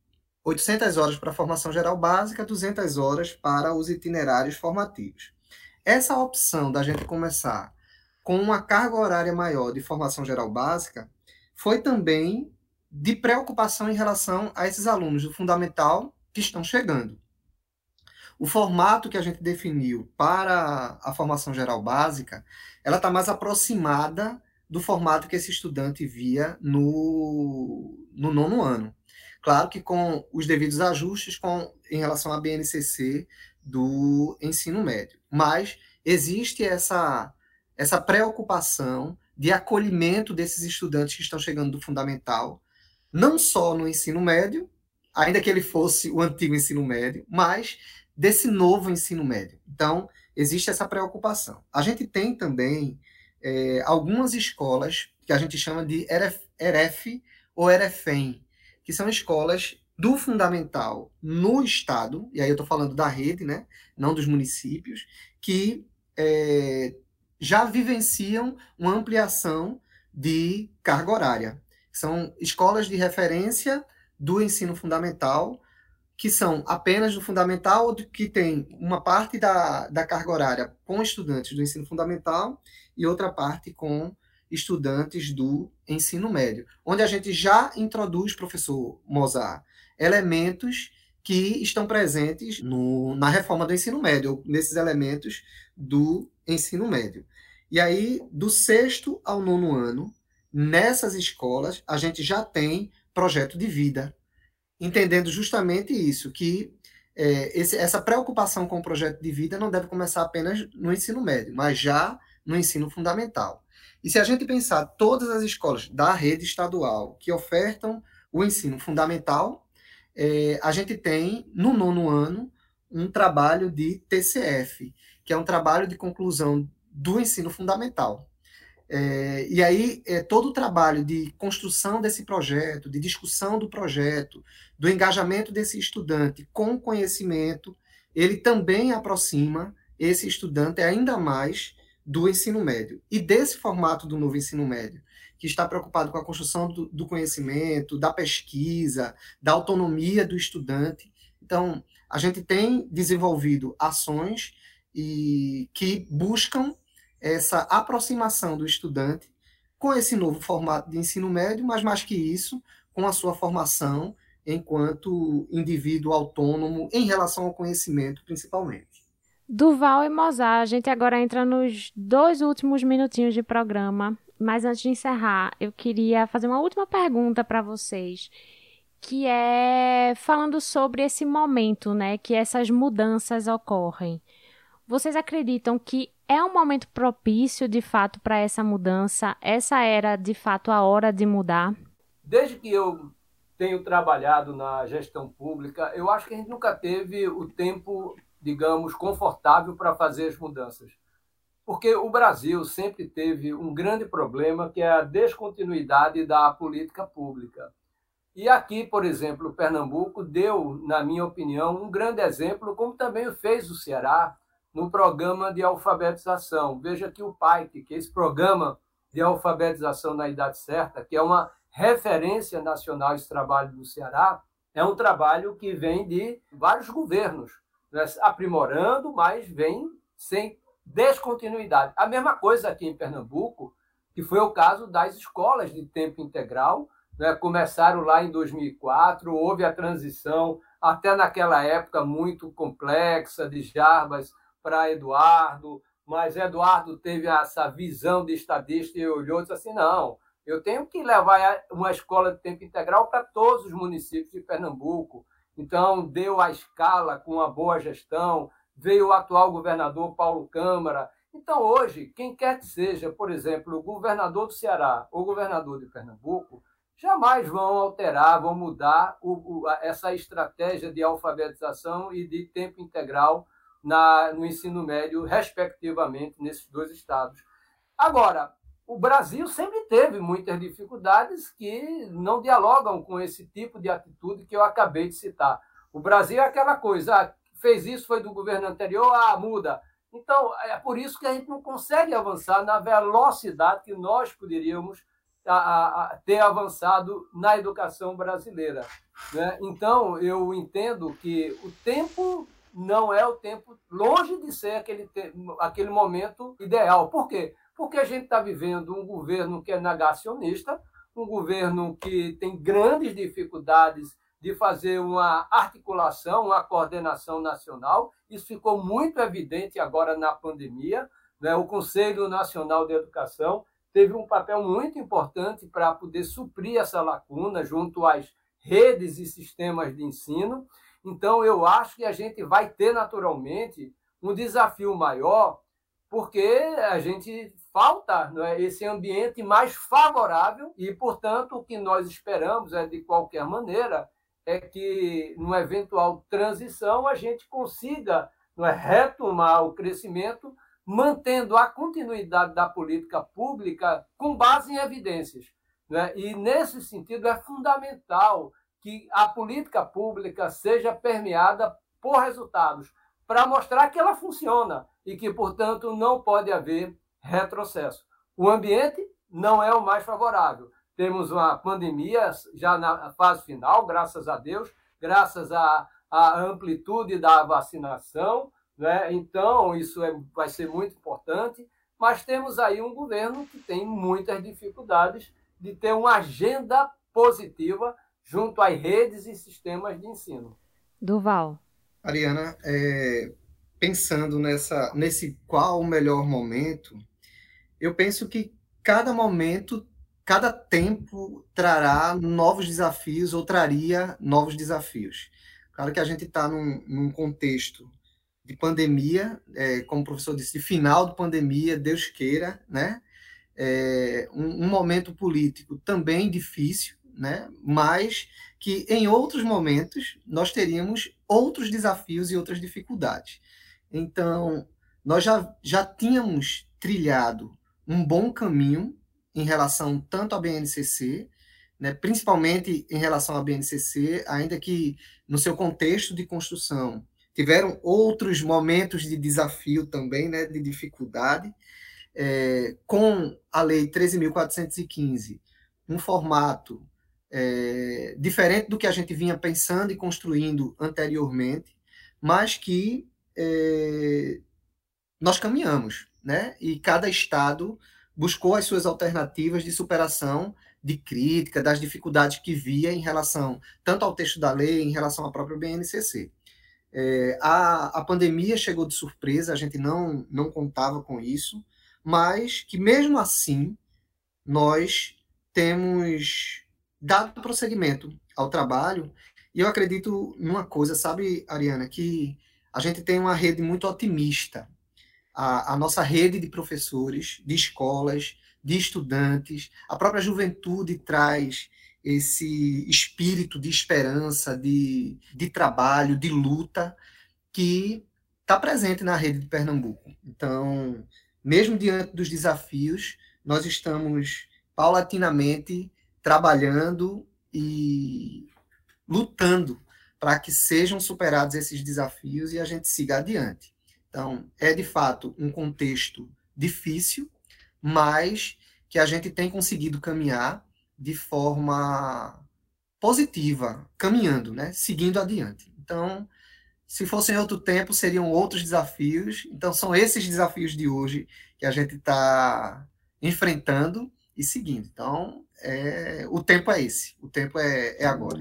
800 horas para a formação geral básica, 200 horas para os itinerários formativos. Essa opção da gente começar com uma carga horária maior de formação geral básica foi também de preocupação em relação a esses alunos do fundamental que estão chegando. O formato que a gente definiu para a formação geral básica, ela está mais aproximada do formato que esse estudante via no, no nono ano. Claro que com os devidos ajustes com, em relação à BNCC do ensino médio. Mas existe essa, essa preocupação de acolhimento desses estudantes que estão chegando do fundamental, não só no ensino médio, ainda que ele fosse o antigo ensino médio, mas desse novo ensino médio. Então, existe essa preocupação. A gente tem também é, algumas escolas que a gente chama de ERF ou EREFEM, que são escolas do fundamental no estado, e aí eu estou falando da rede, né, não dos municípios, que é, já vivenciam uma ampliação de carga horária. São escolas de referência do ensino fundamental, que são apenas do fundamental, ou que tem uma parte da, da carga horária com estudantes do ensino fundamental e outra parte com estudantes do ensino médio, onde a gente já introduz, professor Mozart, elementos que estão presentes no, na reforma do ensino médio, nesses elementos do ensino médio. E aí, do sexto ao nono ano, nessas escolas, a gente já tem projeto de vida, entendendo justamente isso, que é, esse, essa preocupação com o projeto de vida não deve começar apenas no ensino médio, mas já no ensino fundamental. E se a gente pensar todas as escolas da rede estadual que ofertam o ensino fundamental, é, a gente tem, no nono ano, um trabalho de TCF, que é um trabalho de conclusão do ensino fundamental. É, e aí, é, todo o trabalho de construção desse projeto, de discussão do projeto, do engajamento desse estudante com conhecimento, ele também aproxima esse estudante ainda mais do ensino médio e desse formato do novo ensino médio, que está preocupado com a construção do, do conhecimento, da pesquisa, da autonomia do estudante. Então, a gente tem desenvolvido ações e que buscam essa aproximação do estudante com esse novo formato de ensino médio, mas mais que isso, com a sua formação enquanto indivíduo autônomo em relação ao conhecimento, principalmente. Duval e Mozart, a gente agora entra nos dois últimos minutinhos de programa, mas antes de encerrar, eu queria fazer uma última pergunta para vocês, que é falando sobre esse momento, né, que essas mudanças ocorrem. Vocês acreditam que é um momento propício, de fato, para essa mudança? Essa era, de fato, a hora de mudar? Desde que eu tenho trabalhado na gestão pública, eu acho que a gente nunca teve o tempo digamos, confortável para fazer as mudanças. Porque o Brasil sempre teve um grande problema, que é a descontinuidade da política pública. E aqui, por exemplo, Pernambuco deu, na minha opinião, um grande exemplo, como também fez o Ceará no programa de alfabetização. Veja que o PAIC, que é esse programa de alfabetização na idade certa, que é uma referência nacional esse trabalho do Ceará, é um trabalho que vem de vários governos né, aprimorando, mas vem sem descontinuidade. A mesma coisa aqui em Pernambuco, que foi o caso das escolas de tempo integral, né, começaram lá em 2004, houve a transição, até naquela época muito complexa, de Jarbas para Eduardo, mas Eduardo teve essa visão de estadista e olhou e disse assim: não, eu tenho que levar uma escola de tempo integral para todos os municípios de Pernambuco. então deu a escala com uma boa gestão, veio o atual governador Paulo Câmara. Então, hoje, quem quer que seja, por exemplo, o governador do Ceará ou o governador de Pernambuco, jamais vão alterar, vão mudar o, o, essa estratégia de alfabetização e de tempo integral na, no ensino médio, respectivamente, nesses dois estados. Agora, o Brasil sempre teve muitas dificuldades que não dialogam com esse tipo de atitude que eu acabei de citar. O Brasil é aquela coisa, ah, fez isso, foi do governo anterior, ah, muda. Então, é por isso que a gente não consegue avançar na velocidade que nós poderíamos a, a ter avançado na educação brasileira. Né? Então, eu entendo que o tempo não é o tempo, longe de ser aquele, aquele momento ideal. Por quê? Porque a gente está vivendo um governo que é negacionista, um governo que tem grandes dificuldades de fazer uma articulação, uma coordenação nacional. Isso ficou muito evidente agora na pandemia. Né? O Conselho Nacional de Educação teve um papel muito importante para poder suprir essa lacuna junto às redes e sistemas de ensino. Então, eu acho que a gente vai ter naturalmente um desafio maior, porque a gente falta é, esse ambiente mais favorável e, portanto, o que nós esperamos é, de qualquer maneira, é que, numa eventual transição, a gente consiga é, retomar o crescimento mantendo a continuidade da política pública com base em evidências. Né? E, nesse sentido, é fundamental que a política pública seja permeada por resultados, para mostrar que ela funciona e que, portanto, não pode haver retrocesso. O ambiente não é o mais favorável. Temos uma pandemia já na fase final, graças a Deus, graças à, à amplitude da vacinação, né? Então, isso é, vai ser muito importante, mas temos aí um governo que tem muitas dificuldades de ter uma agenda positiva junto às redes e sistemas de ensino. Duval. Ariana, é, pensando nessa, nesse qual o melhor momento, eu penso que cada momento, cada tempo trará novos desafios ou traria novos desafios. Claro que a gente está num, num contexto de pandemia, é, como o professor disse, de final de pandemia, Deus queira, né? É, um, um, momento político também difícil, né? Mas que em outros momentos nós teríamos outros desafios e outras dificuldades. Então, nós já, já tínhamos trilhado um bom caminho em relação tanto à BNCC, né, principalmente em relação à BNCC, ainda que no seu contexto de construção tiveram outros momentos de desafio também, né, de dificuldade, é, com a Lei 13.415, um formato é, diferente do que a gente vinha pensando e construindo anteriormente, mas que é, nós caminhamos, né? E cada estado buscou as suas alternativas de superação de crítica das dificuldades que via em relação tanto ao texto da lei, em relação à própria BNCC. É, a, a pandemia chegou de surpresa, a gente não, não contava com isso, mas que mesmo assim nós temos dado prosseguimento ao trabalho, e eu acredito numa coisa, sabe, Ariana, que a gente tem uma rede muito otimista. A, a nossa rede de professores, de escolas, de estudantes, a própria juventude traz esse espírito de esperança, de, de trabalho, de luta, que está presente na rede de Pernambuco. Então, mesmo diante dos desafios, nós estamos paulatinamente trabalhando e lutando para que sejam superados esses desafios e a gente siga adiante. Então, é de fato um contexto difícil, mas que a gente tem conseguido caminhar de forma positiva, caminhando, né? seguindo adiante. Então, se fosse em outro tempo, seriam outros desafios. Então, são esses desafios de hoje que a gente está enfrentando e seguindo. Então, é, o tempo é esse, o tempo é, é agora.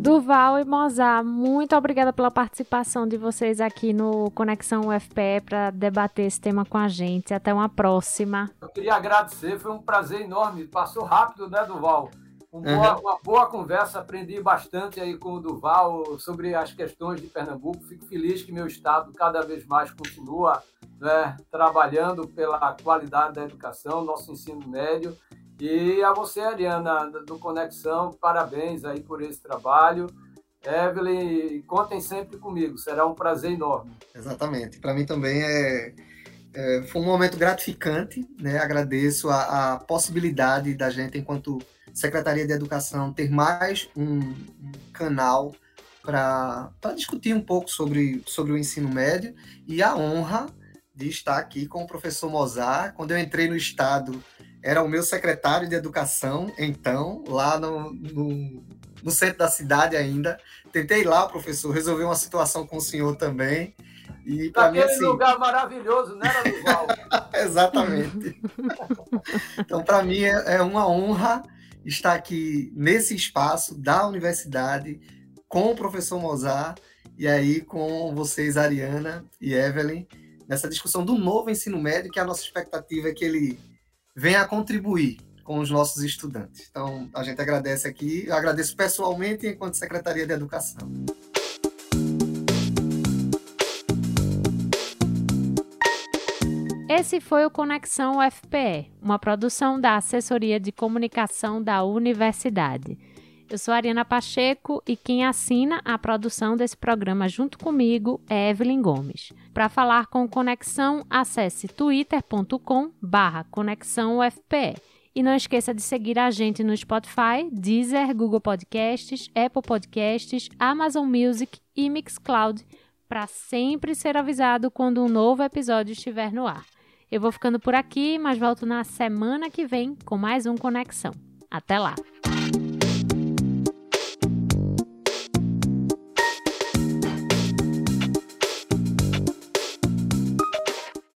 Duval e Mozart, muito obrigada pela participação de vocês aqui no Conexão UFPE para debater esse tema com a gente. Até uma próxima. Eu queria agradecer, foi um prazer enorme. Passou rápido, né, Duval? Uma boa, uma boa, conversa, aprendi bastante aí com o Duval sobre as questões de Pernambuco. Fico feliz que meu estado cada vez mais continua né, trabalhando pela qualidade da educação, nosso ensino médio. E a você, Ariana, do Conexão, parabéns aí por esse trabalho. Evelyn, contem sempre comigo, será um prazer enorme. Exatamente, para mim também é, é, foi um momento gratificante, né? Agradeço a, a possibilidade da gente, enquanto Secretaria de Educação, ter mais um, canal para discutir um pouco sobre, sobre o ensino médio e a honra de estar aqui com o professor Mozart. Quando eu entrei no Estado, era o meu secretário de Educação, então, lá no, no, no centro da cidade ainda. Tentei lá, professor, resolver uma situação com o senhor também. E para mim assim... lugar maravilhoso, né, Duval? Exatamente. então, para mim é, é uma honra estar aqui nesse espaço da universidade com o professor Mozart e aí com vocês, Ariana e Evelyn, nessa discussão do novo ensino médio, que a nossa expectativa é que ele venha a contribuir com os nossos estudantes. Então, a gente agradece aqui, eu agradeço pessoalmente enquanto Secretaria de Educação. Esse foi o Conexão UFPE, uma produção da Assessoria de Comunicação da Universidade. Eu sou Ariana Pacheco e quem assina a produção desse programa junto comigo é Evelyn Gomes. Para falar com Conexão, acesse twitter.com barra E não esqueça de seguir a gente no Spotify, Deezer, Google Podcasts, Apple Podcasts, Amazon Music e Mixcloud para sempre ser avisado quando um novo episódio estiver no ar. Eu vou ficando por aqui, mas volto na semana que vem com mais um Conexão. Até lá!